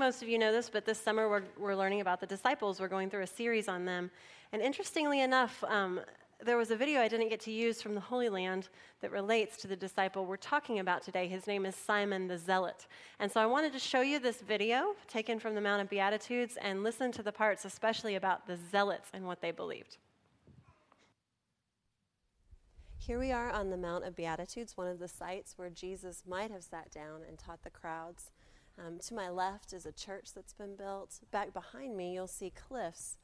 most of you know this, but this summer we're, we're learning about the disciples. We're going through a series on them. And interestingly enough, um, there was a video I didn't get to use from the Holy Land that relates to the disciple we're talking about today. His name is Simon the Zealot. And so I wanted to show you this video taken from the Mount of Beatitudes and listen to the parts, especially about the zealots and what they believed. Here we are on the Mount of Beatitudes, one of the sites where Jesus might have sat down and taught the crowds. Um, to my left is a church that's been built. Back behind me, you'll see cliffs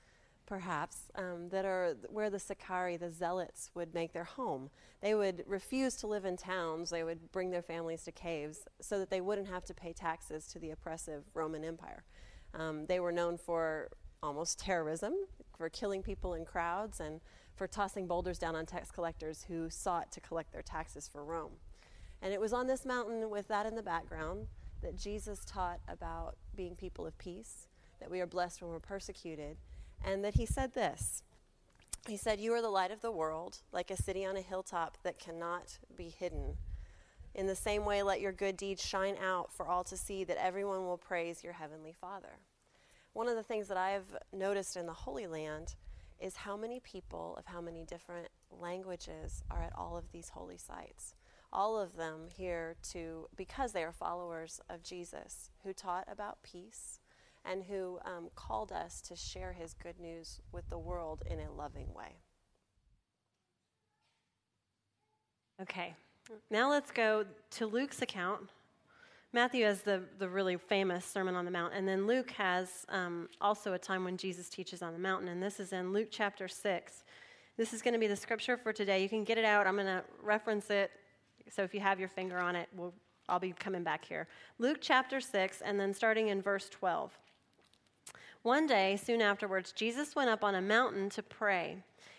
perhaps, um, that are where the Sicarii, the zealots, would make their home. They would refuse to live in towns, they would bring their families to caves so that they wouldn't have to pay taxes to the oppressive Roman Empire. Um, they were known for almost terrorism, for killing people in crowds, and for tossing boulders down on tax collectors who sought to collect their taxes for Rome. And it was on this mountain, with that in the background, that Jesus taught about being people of peace, that we are blessed when we're persecuted, and that he said this. He said, You are the light of the world, like a city on a hilltop that cannot be hidden. In the same way, let your good deeds shine out for all to see that everyone will praise your heavenly Father. One of the things that I've noticed in the Holy Land is how many people of how many different languages are at all of these holy sites. All of them here to, because they are followers of Jesus, who taught about peace, and who um, called us to share his good news with the world in a loving way. Okay, now let's go to Luke's account. Matthew has the, the really famous Sermon on the Mount, and then Luke has um, also a time when Jesus teaches on the mountain, and this is in Luke chapter 6. This is going to be the scripture for today. You can get it out. I'm going to reference it. So if you have your finger on it, we'll, I'll be coming back here. Luke chapter 6, and then starting in verse 12. One day, soon afterwards, Jesus went up on a mountain to pray,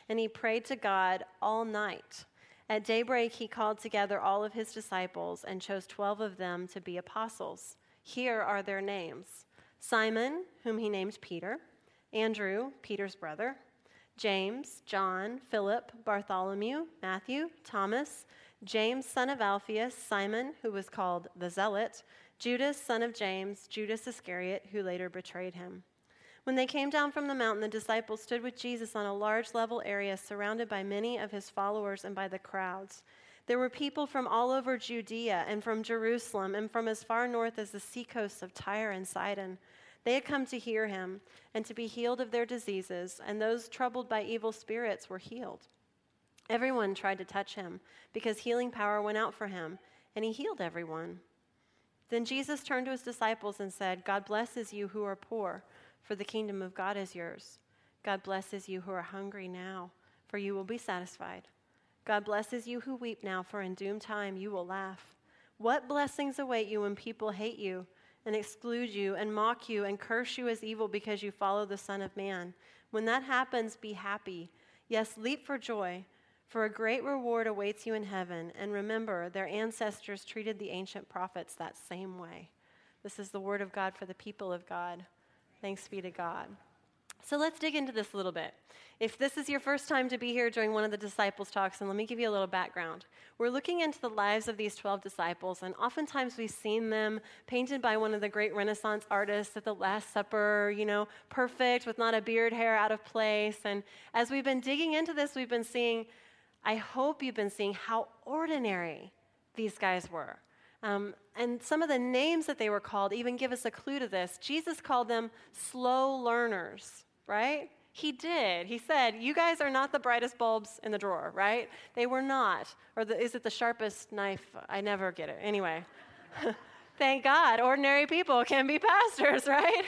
and he prayed to God all night. At daybreak, he called together all of his disciples and chose 12 of them to be apostles. Here are their names Simon, whom he named Peter, Andrew, Peter's brother, James, John, Philip, Bartholomew, Matthew, Thomas, James, son of Alphaeus, Simon, who was called the Zealot, Judas, son of James, Judas Iscariot, who later betrayed him. When they came down from the mountain, the disciples stood with Jesus on a large level area surrounded by many of his followers and by the crowds. There were people from all over Judea and from Jerusalem and from as far north as the seacoasts of Tyre and Sidon. They had come to hear him and to be healed of their diseases, and those troubled by evil spirits were healed. Everyone tried to touch him because healing power went out for him, and he healed everyone. Then Jesus turned to his disciples and said, God blesses you who are poor for the kingdom of God is yours. God blesses you who are hungry now, for you will be satisfied. God blesses you who weep now, for in due time you will laugh. What blessings await you when people hate you and exclude you and mock you and curse you as evil because you follow the Son of Man? When that happens, be happy. Yes, leap for joy, for a great reward awaits you in heaven. And remember, their ancestors treated the ancient prophets that same way. This is the word of God for the people of God. Thanks be to God. So let's dig into this a little bit. If this is your first time to be here during one of the disciples' talks, and let me give you a little background. We're looking into the lives of these 12 disciples, and oftentimes we've seen them painted by one of the great Renaissance artists at the Last Supper, you know, perfect with not a beard hair out of place. And as we've been digging into this, we've been seeing, I hope you've been seeing how ordinary these guys were. Um, and some of the names that they were called even give us a clue to this. Jesus called them slow learners, right? He did. He said, You guys are not the brightest bulbs in the drawer, right? They were not. Or the, is it the sharpest knife? I never get it. Anyway, thank God, ordinary people can be pastors, right?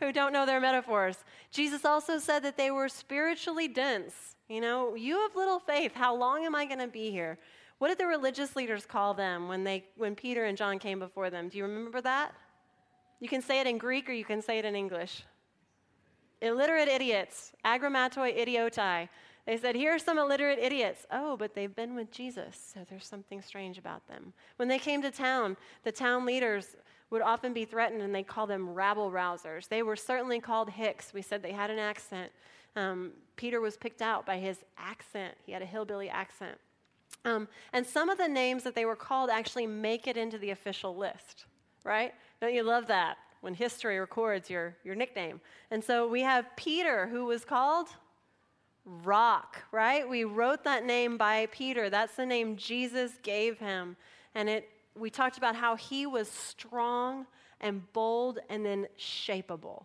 Who don't know their metaphors. Jesus also said that they were spiritually dense. You know, you have little faith. How long am I going to be here? What did the religious leaders call them when, they, when Peter and John came before them? Do you remember that? You can say it in Greek or you can say it in English. Illiterate idiots, agrammatoi idiotai. They said, Here are some illiterate idiots. Oh, but they've been with Jesus, so there's something strange about them. When they came to town, the town leaders would often be threatened and they call them rabble rousers. They were certainly called hicks. We said they had an accent. Um, Peter was picked out by his accent, he had a hillbilly accent. Um, and some of the names that they were called actually make it into the official list, right? Don't you love that? when history records your, your nickname. And so we have Peter, who was called Rock, right? We wrote that name by Peter. That's the name Jesus gave him. And it, we talked about how he was strong and bold and then shapeable.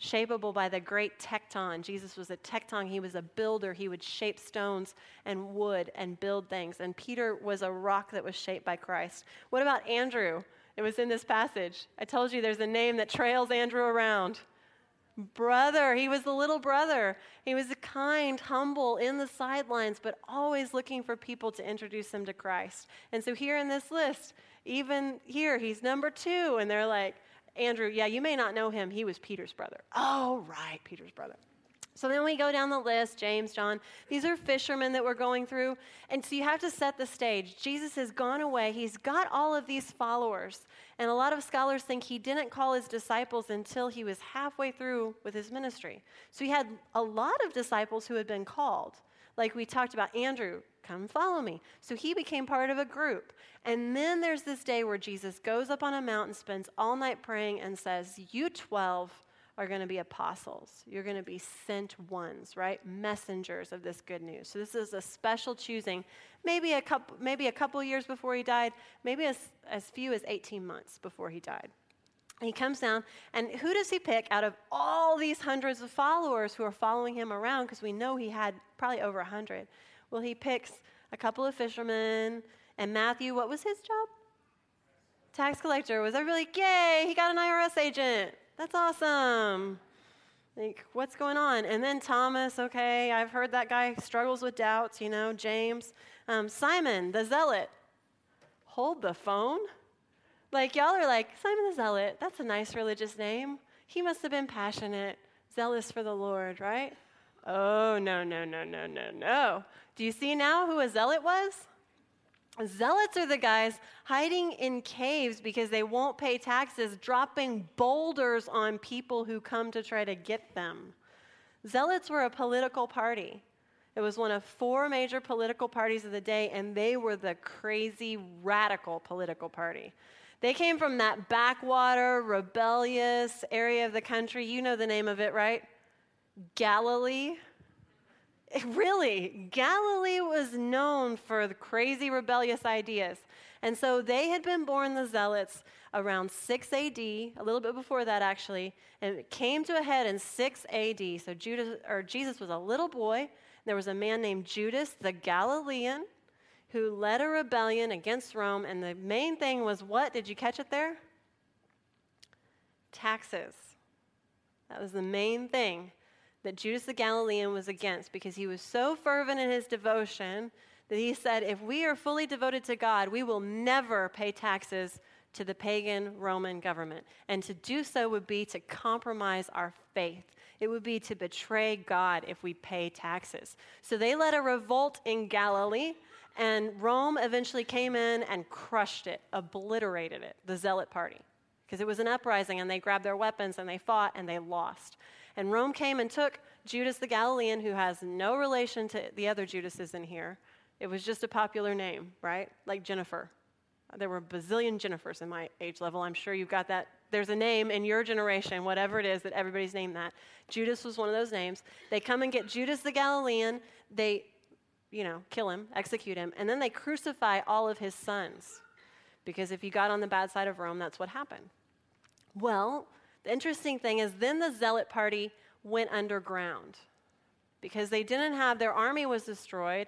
Shapeable by the great tecton. Jesus was a tecton. He was a builder. He would shape stones and wood and build things. And Peter was a rock that was shaped by Christ. What about Andrew? It was in this passage. I told you there's a name that trails Andrew around. Brother, he was the little brother. He was kind, humble in the sidelines, but always looking for people to introduce him to Christ. And so here in this list, even here, he's number two. And they're like, Andrew, yeah, you may not know him. He was Peter's brother. Oh, right, Peter's brother. So then we go down the list James, John. These are fishermen that we're going through. And so you have to set the stage. Jesus has gone away, he's got all of these followers. And a lot of scholars think he didn't call his disciples until he was halfway through with his ministry. So he had a lot of disciples who had been called. Like we talked about, Andrew, come follow me. So he became part of a group. And then there's this day where Jesus goes up on a mountain, spends all night praying, and says, You 12 are going to be apostles. You're going to be sent ones, right? Messengers of this good news. So this is a special choosing, maybe a couple, maybe a couple years before he died, maybe as, as few as 18 months before he died. He comes down, and who does he pick out of all these hundreds of followers who are following him around? Because we know he had probably over 100. Well, he picks a couple of fishermen, and Matthew, what was his job? Tax collector. Was everybody like, yay, he got an IRS agent? That's awesome. Like, what's going on? And then Thomas, okay, I've heard that guy struggles with doubts, you know, James. Um, Simon, the zealot. Hold the phone. Like, y'all are like, Simon the zealot, that's a nice religious name. He must have been passionate, zealous for the Lord, right? Oh, no, no, no, no, no, no. Do you see now who a zealot was? Zealots are the guys hiding in caves because they won't pay taxes, dropping boulders on people who come to try to get them. Zealots were a political party. It was one of four major political parties of the day, and they were the crazy, radical political party. They came from that backwater, rebellious area of the country. You know the name of it, right? Galilee. Really, Galilee was known for the crazy rebellious ideas. And so they had been born the Zealots around 6 AD, a little bit before that actually, and it came to a head in 6 AD. So Judas or Jesus was a little boy. There was a man named Judas the Galilean who led a rebellion against Rome, and the main thing was what? Did you catch it there? Taxes. That was the main thing that Judas the Galilean was against because he was so fervent in his devotion that he said, If we are fully devoted to God, we will never pay taxes to the pagan Roman government. And to do so would be to compromise our faith. It would be to betray God if we pay taxes. So they led a revolt in Galilee, and Rome eventually came in and crushed it, obliterated it, the Zealot party. Because it was an uprising, and they grabbed their weapons and they fought and they lost. And Rome came and took Judas the Galilean, who has no relation to the other Judases in here. It was just a popular name, right? Like Jennifer. There were a bazillion Jennifers in my age level. I'm sure you've got that. There's a name in your generation, whatever it is, that everybody's named that. Judas was one of those names. They come and get Judas the Galilean. They, you know, kill him, execute him, and then they crucify all of his sons. Because if you got on the bad side of Rome, that's what happened. Well, the interesting thing is, then the Zealot party went underground because they didn't have, their army was destroyed,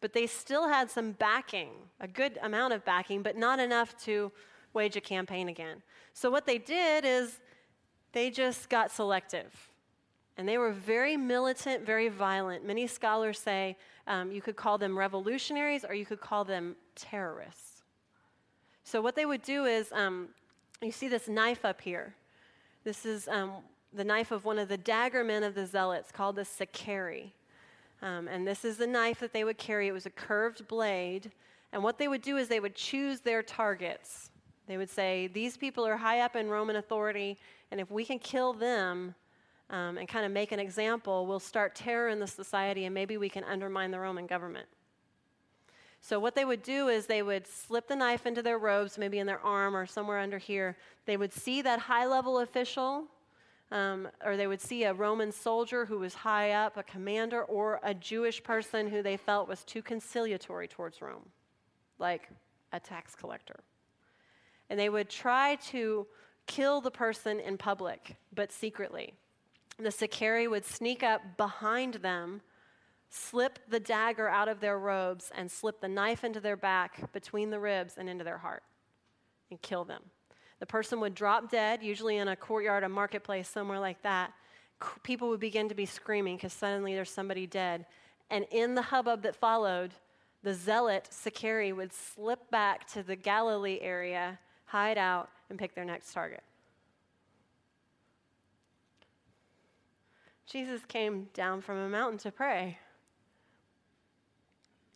but they still had some backing, a good amount of backing, but not enough to wage a campaign again. So what they did is they just got selective. And they were very militant, very violent. Many scholars say um, you could call them revolutionaries or you could call them terrorists. So, what they would do is um, you see this knife up here. This is um, the knife of one of the dagger men of the zealots called the Sicarii. Um, and this is the knife that they would carry. It was a curved blade. And what they would do is they would choose their targets. They would say, These people are high up in Roman authority, and if we can kill them um, and kind of make an example, we'll start terror in the society and maybe we can undermine the Roman government. So, what they would do is they would slip the knife into their robes, maybe in their arm or somewhere under here. They would see that high level official, um, or they would see a Roman soldier who was high up, a commander, or a Jewish person who they felt was too conciliatory towards Rome, like a tax collector. And they would try to kill the person in public, but secretly. The Sicarii would sneak up behind them slip the dagger out of their robes and slip the knife into their back between the ribs and into their heart and kill them. The person would drop dead, usually in a courtyard, a marketplace, somewhere like that. People would begin to be screaming because suddenly there's somebody dead. And in the hubbub that followed, the zealot, Sicarii, would slip back to the Galilee area, hide out, and pick their next target. Jesus came down from a mountain to pray.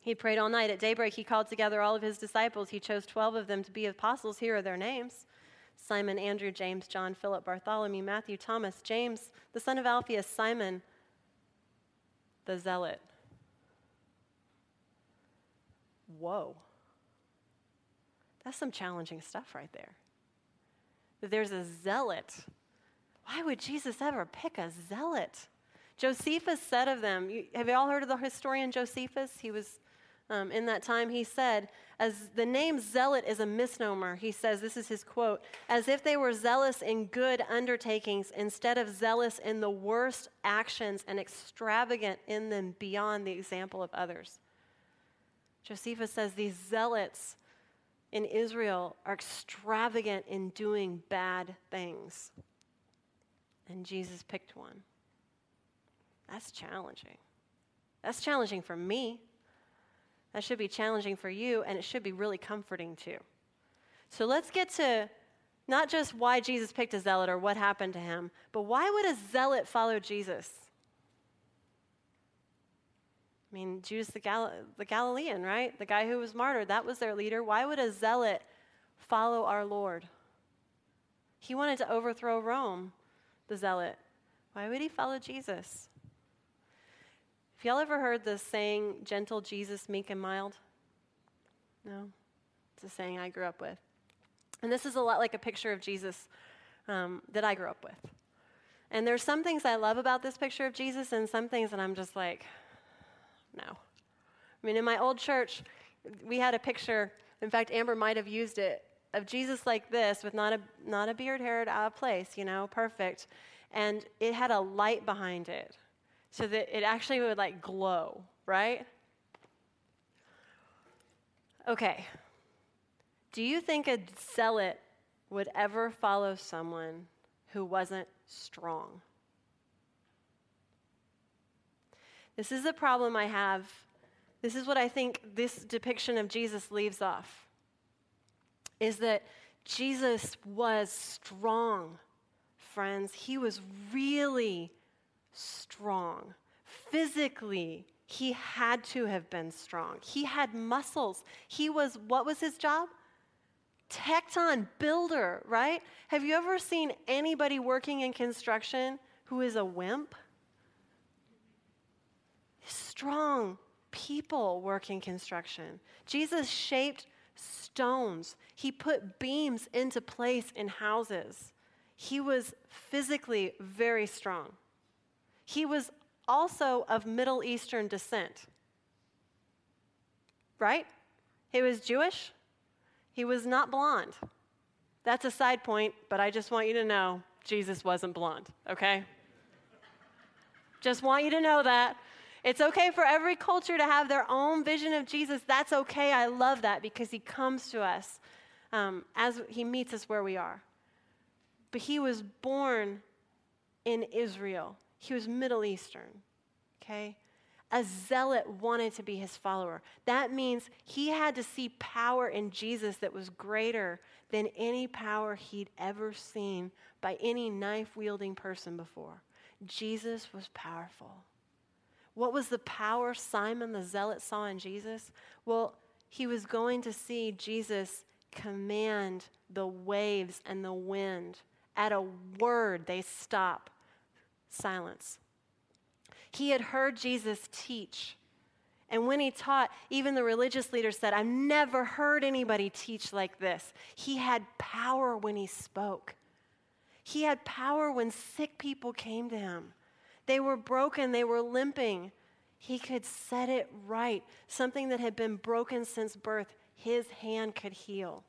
He prayed all night. At daybreak, he called together all of his disciples. He chose 12 of them to be apostles. Here are their names Simon, Andrew, James, John, Philip, Bartholomew, Matthew, Thomas, James, the son of Alphaeus, Simon, the zealot. Whoa. That's some challenging stuff right there. There's a zealot. Why would Jesus ever pick a zealot? Josephus said of them, have you all heard of the historian Josephus? He was um, in that time, he said, as the name zealot is a misnomer, he says, this is his quote, as if they were zealous in good undertakings instead of zealous in the worst actions and extravagant in them beyond the example of others. Josephus says these zealots in Israel are extravagant in doing bad things. And Jesus picked one. That's challenging. That's challenging for me. That should be challenging for you, and it should be really comforting too. So let's get to not just why Jesus picked a zealot or what happened to him, but why would a zealot follow Jesus? I mean, Judas the, Gal- the Galilean, right? The guy who was martyred, that was their leader. Why would a zealot follow our Lord? He wanted to overthrow Rome, the zealot. Why would he follow Jesus? Have y'all ever heard the saying, gentle Jesus, meek and mild? No? It's a saying I grew up with. And this is a lot like a picture of Jesus um, that I grew up with. And there's some things I love about this picture of Jesus, and some things that I'm just like, no. I mean, in my old church, we had a picture, in fact, Amber might have used it, of Jesus like this with not a, not a beard hair out of place, you know, perfect. And it had a light behind it so that it actually would like glow, right? Okay. Do you think a zealot would ever follow someone who wasn't strong? This is a problem I have. This is what I think this depiction of Jesus leaves off is that Jesus was strong, friends. He was really strong. Physically, he had to have been strong. He had muscles. He was, what was his job? Tecton builder, right? Have you ever seen anybody working in construction who is a wimp? Strong people work in construction. Jesus shaped stones, he put beams into place in houses. He was physically very strong. He was also of Middle Eastern descent. Right? He was Jewish. He was not blonde. That's a side point, but I just want you to know Jesus wasn't blonde, okay? just want you to know that. It's okay for every culture to have their own vision of Jesus. That's okay. I love that because he comes to us um, as he meets us where we are. But he was born in Israel. He was Middle Eastern, okay? A zealot wanted to be his follower. That means he had to see power in Jesus that was greater than any power he'd ever seen by any knife wielding person before. Jesus was powerful. What was the power Simon the zealot saw in Jesus? Well, he was going to see Jesus command the waves and the wind. At a word, they stop silence. He had heard Jesus teach, And when he taught, even the religious leaders said, I've never heard anybody teach like this. He had power when he spoke. He had power when sick people came to him. They were broken, they were limping. He could set it right. Something that had been broken since birth, his hand could heal.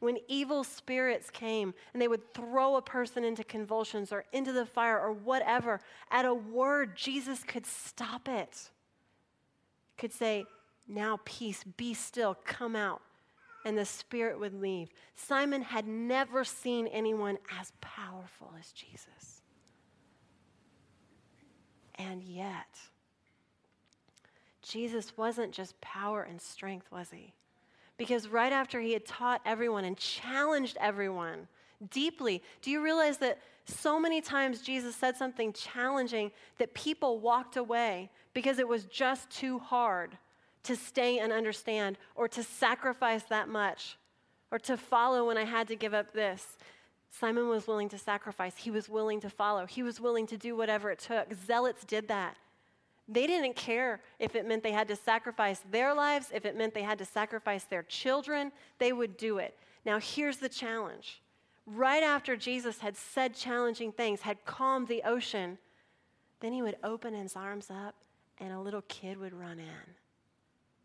When evil spirits came and they would throw a person into convulsions or into the fire or whatever, at a word, Jesus could stop it. Could say, Now peace, be still, come out. And the spirit would leave. Simon had never seen anyone as powerful as Jesus. And yet, Jesus wasn't just power and strength, was he? Because right after he had taught everyone and challenged everyone deeply, do you realize that so many times Jesus said something challenging that people walked away because it was just too hard to stay and understand or to sacrifice that much or to follow when I had to give up this? Simon was willing to sacrifice. He was willing to follow. He was willing to do whatever it took. Zealots did that. They didn't care if it meant they had to sacrifice their lives, if it meant they had to sacrifice their children, they would do it. Now, here's the challenge. Right after Jesus had said challenging things, had calmed the ocean, then he would open his arms up and a little kid would run in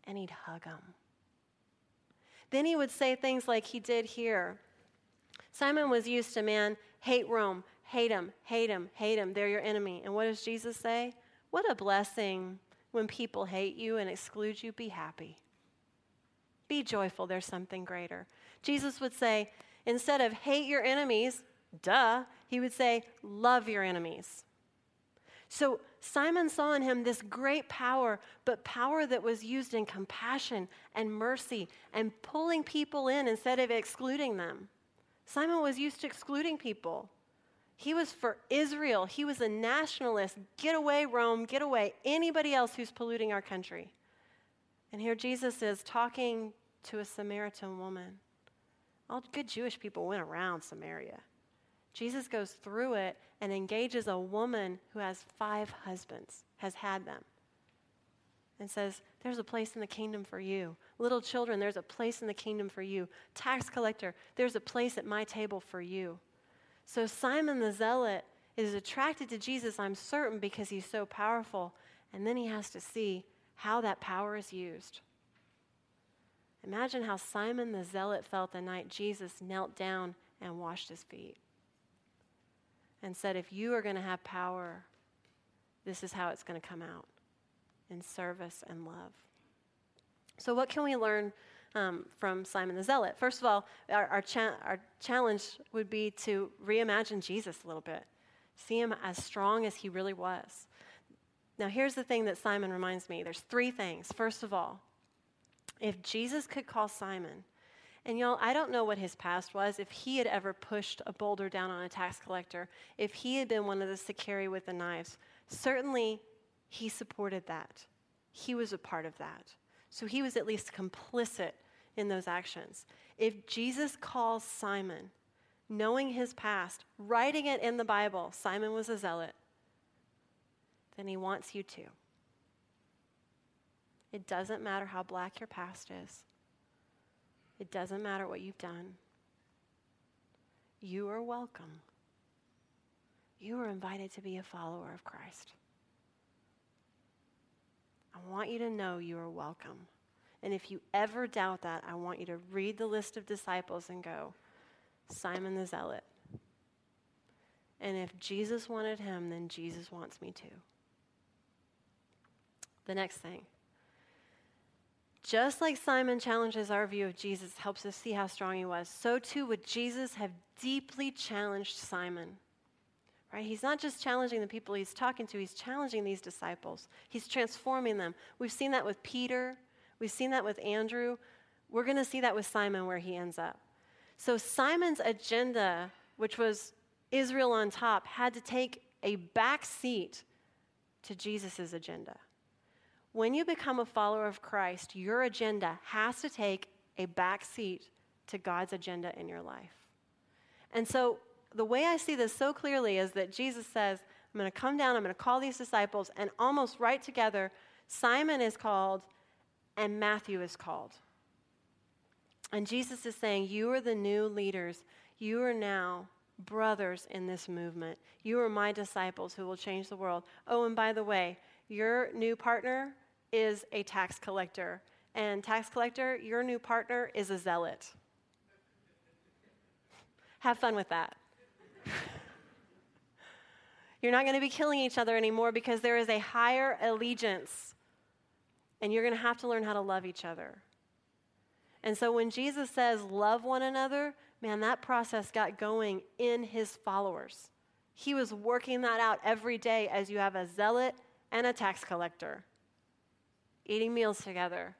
and he'd hug him. Then he would say things like he did here. Simon was used to man, hate Rome, hate him, hate him, hate him, they're your enemy. And what does Jesus say? What a blessing when people hate you and exclude you. Be happy. Be joyful, there's something greater. Jesus would say, instead of hate your enemies, duh, he would say, love your enemies. So Simon saw in him this great power, but power that was used in compassion and mercy and pulling people in instead of excluding them. Simon was used to excluding people. He was for Israel. He was a nationalist. Get away, Rome. Get away. Anybody else who's polluting our country. And here Jesus is talking to a Samaritan woman. All good Jewish people went around Samaria. Jesus goes through it and engages a woman who has five husbands, has had them, and says, There's a place in the kingdom for you. Little children, there's a place in the kingdom for you. Tax collector, there's a place at my table for you. So Simon the Zealot is attracted to Jesus, I'm certain, because he's so powerful. And then he has to see how that power is used. Imagine how Simon the Zealot felt the night Jesus knelt down and washed his feet and said, If you are going to have power, this is how it's going to come out in service and love. So, what can we learn um, from Simon the Zealot. First of all, our, our, cha- our challenge would be to reimagine Jesus a little bit, see him as strong as he really was. Now, here's the thing that Simon reminds me there's three things. First of all, if Jesus could call Simon, and y'all, I don't know what his past was, if he had ever pushed a boulder down on a tax collector, if he had been one of the Sicarii with the knives, certainly he supported that. He was a part of that. So he was at least complicit in those actions. If Jesus calls Simon, knowing his past, writing it in the Bible, Simon was a zealot, then he wants you to. It doesn't matter how black your past is, it doesn't matter what you've done. You are welcome. You are invited to be a follower of Christ. I want you to know you are welcome. And if you ever doubt that, I want you to read the list of disciples and go, Simon the Zealot. And if Jesus wanted him, then Jesus wants me too. The next thing. Just like Simon challenges our view of Jesus, helps us see how strong he was, so too would Jesus have deeply challenged Simon. Right? He's not just challenging the people he's talking to, he's challenging these disciples. He's transforming them. We've seen that with Peter, We've seen that with Andrew. We're going to see that with Simon where he ends up. So Simon's agenda, which was Israel on top, had to take a back seat to Jesus' agenda. When you become a follower of Christ, your agenda has to take a back seat to God's agenda in your life. And so the way I see this so clearly is that Jesus says, I'm going to come down, I'm going to call these disciples, and almost right together, Simon is called and Matthew is called. And Jesus is saying, You are the new leaders. You are now brothers in this movement. You are my disciples who will change the world. Oh, and by the way, your new partner is a tax collector. And, tax collector, your new partner is a zealot. Have fun with that. You're not going to be killing each other anymore because there is a higher allegiance. And you're going to have to learn how to love each other. And so when Jesus says, love one another, man, that process got going in his followers. He was working that out every day as you have a zealot and a tax collector, eating meals together,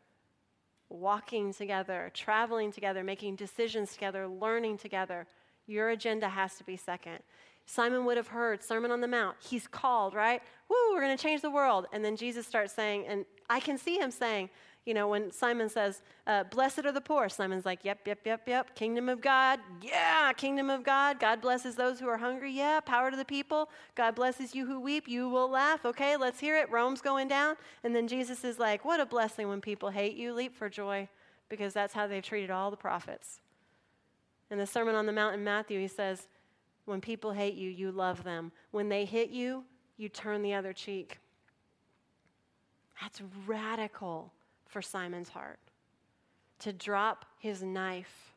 walking together, traveling together, making decisions together, learning together. Your agenda has to be second. Simon would have heard Sermon on the Mount. He's called, right? Woo, we're going to change the world. And then Jesus starts saying, and I can see him saying, you know, when Simon says, uh, Blessed are the poor, Simon's like, Yep, yep, yep, yep. Kingdom of God. Yeah, kingdom of God. God blesses those who are hungry. Yeah, power to the people. God blesses you who weep. You will laugh. Okay, let's hear it. Rome's going down. And then Jesus is like, What a blessing when people hate you. Leap for joy because that's how they've treated all the prophets. In the Sermon on the Mount in Matthew, he says, When people hate you, you love them. When they hit you, you turn the other cheek. That's radical for Simon's heart to drop his knife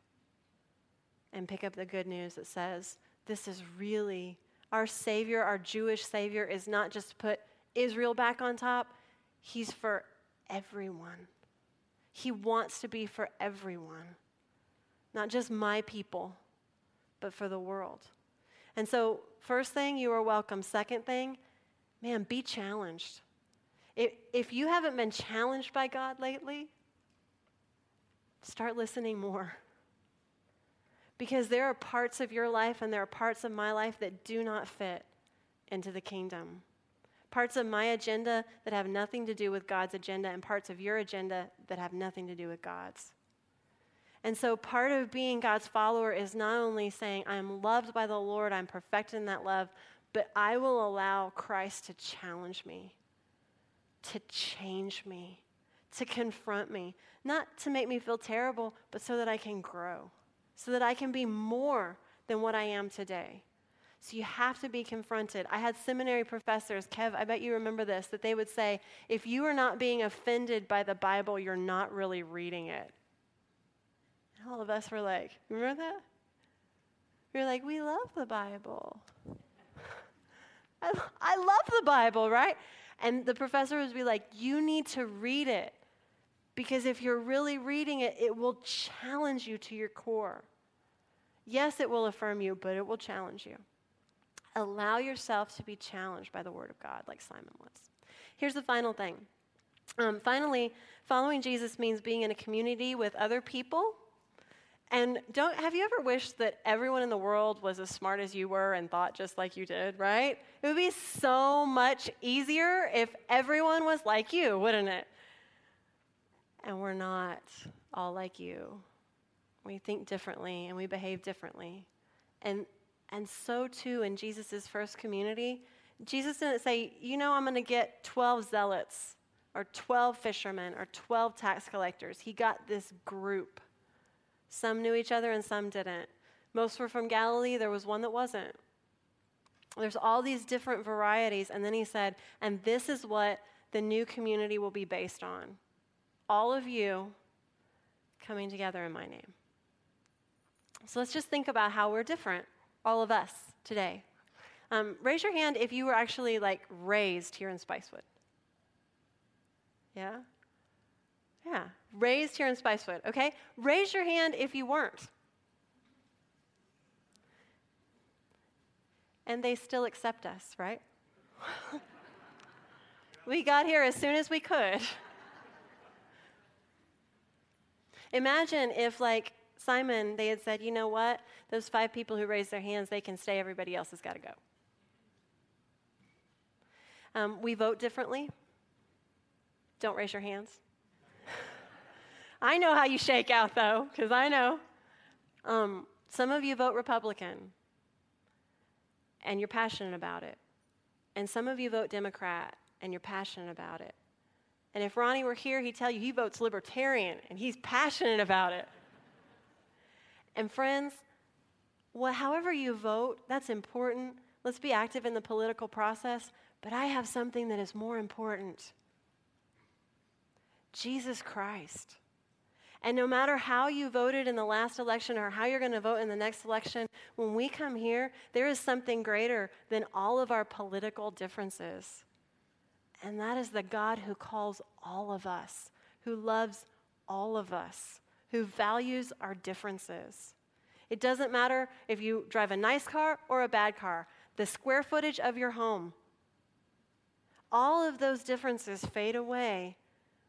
and pick up the good news that says, This is really our Savior, our Jewish Savior, is not just to put Israel back on top, He's for everyone. He wants to be for everyone, not just my people, but for the world. And so, first thing, you are welcome. Second thing, man, be challenged. If, if you haven't been challenged by God lately, start listening more. Because there are parts of your life and there are parts of my life that do not fit into the kingdom. Parts of my agenda that have nothing to do with God's agenda, and parts of your agenda that have nothing to do with God's. And so, part of being God's follower is not only saying, I'm loved by the Lord, I'm perfected in that love, but I will allow Christ to challenge me to change me, to confront me, not to make me feel terrible, but so that I can grow, so that I can be more than what I am today. So you have to be confronted. I had seminary professors, Kev, I bet you remember this, that they would say, if you are not being offended by the Bible, you're not really reading it. And all of us were like, remember that? We were like, we love the Bible. I, I love the Bible, right? And the professor would be like, You need to read it. Because if you're really reading it, it will challenge you to your core. Yes, it will affirm you, but it will challenge you. Allow yourself to be challenged by the Word of God, like Simon was. Here's the final thing. Um, finally, following Jesus means being in a community with other people and don't have you ever wished that everyone in the world was as smart as you were and thought just like you did, right? It would be so much easier if everyone was like you, wouldn't it? And we're not all like you. We think differently and we behave differently. And and so too in Jesus' first community, Jesus didn't say, you know, I'm going to get 12 zealots or 12 fishermen or 12 tax collectors. He got this group some knew each other and some didn't. Most were from Galilee, there was one that wasn't. There's all these different varieties. And then he said, and this is what the new community will be based on all of you coming together in my name. So let's just think about how we're different, all of us today. Um, raise your hand if you were actually like raised here in Spicewood. Yeah? Yeah, raised here in Spicewood, okay? Raise your hand if you weren't. And they still accept us, right? we got here as soon as we could. Imagine if, like Simon, they had said, you know what? Those five people who raised their hands, they can stay, everybody else has got to go. Um, we vote differently. Don't raise your hands. I know how you shake out, though, because I know. Um, some of you vote Republican, and you're passionate about it. And some of you vote Democrat, and you're passionate about it. And if Ronnie were here, he'd tell you he votes libertarian and he's passionate about it. And friends, well, however you vote, that's important. Let's be active in the political process. But I have something that is more important Jesus Christ. And no matter how you voted in the last election or how you're going to vote in the next election, when we come here, there is something greater than all of our political differences. And that is the God who calls all of us, who loves all of us, who values our differences. It doesn't matter if you drive a nice car or a bad car, the square footage of your home. All of those differences fade away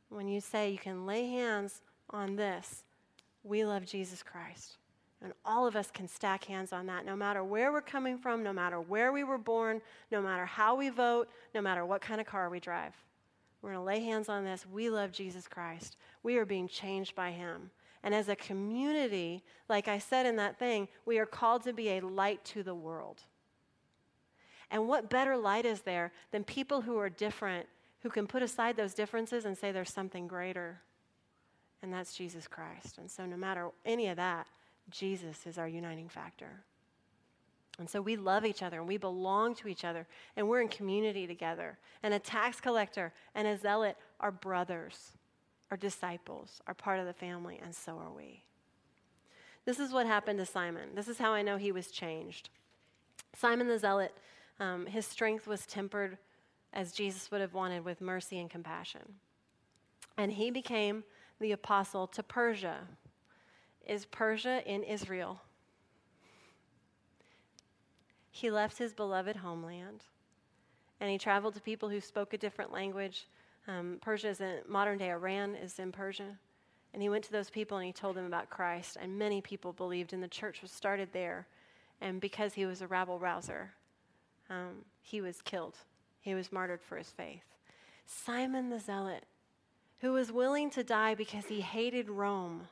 when you say you can lay hands on this. We love Jesus Christ. And all of us can stack hands on that, no matter where we're coming from, no matter where we were born, no matter how we vote, no matter what kind of car we drive. We're going to lay hands on this. We love Jesus Christ. We are being changed by him. And as a community, like I said in that thing, we are called to be a light to the world. And what better light is there than people who are different, who can put aside those differences and say there's something greater? And that's Jesus Christ. And so, no matter any of that, Jesus is our uniting factor. And so we love each other and we belong to each other and we're in community together. And a tax collector and a zealot are brothers, are disciples, are part of the family, and so are we. This is what happened to Simon. This is how I know he was changed. Simon the zealot, um, his strength was tempered as Jesus would have wanted with mercy and compassion. And he became the apostle to Persia, is Persia in Israel. He left his beloved homeland and he traveled to people who spoke a different language. Um, Persia is in modern day Iran, is in Persia. And he went to those people and he told them about Christ. And many people believed, and the church was started there. And because he was a rabble rouser, um, he was killed. He was martyred for his faith. Simon the Zealot, who was willing to die because he hated Rome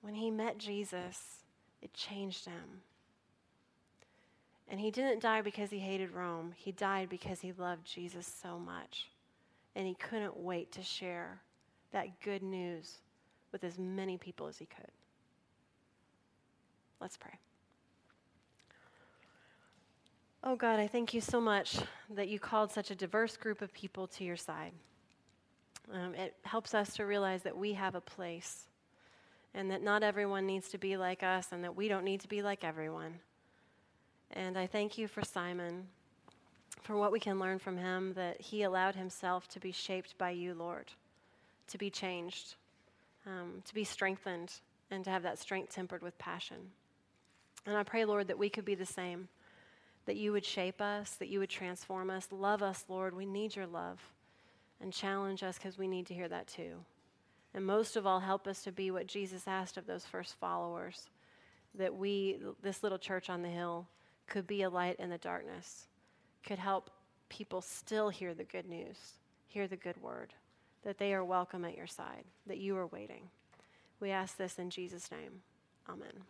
when he met Jesus, it changed him. And he didn't die because he hated Rome. He died because he loved Jesus so much. And he couldn't wait to share that good news with as many people as he could. Let's pray. Oh God, I thank you so much that you called such a diverse group of people to your side. Um, it helps us to realize that we have a place and that not everyone needs to be like us, and that we don't need to be like everyone. And I thank you for Simon, for what we can learn from him, that he allowed himself to be shaped by you, Lord, to be changed, um, to be strengthened, and to have that strength tempered with passion. And I pray, Lord, that we could be the same, that you would shape us, that you would transform us. Love us, Lord. We need your love. And challenge us because we need to hear that too. And most of all, help us to be what Jesus asked of those first followers that we, this little church on the hill, could be a light in the darkness, could help people still hear the good news, hear the good word, that they are welcome at your side, that you are waiting. We ask this in Jesus' name. Amen.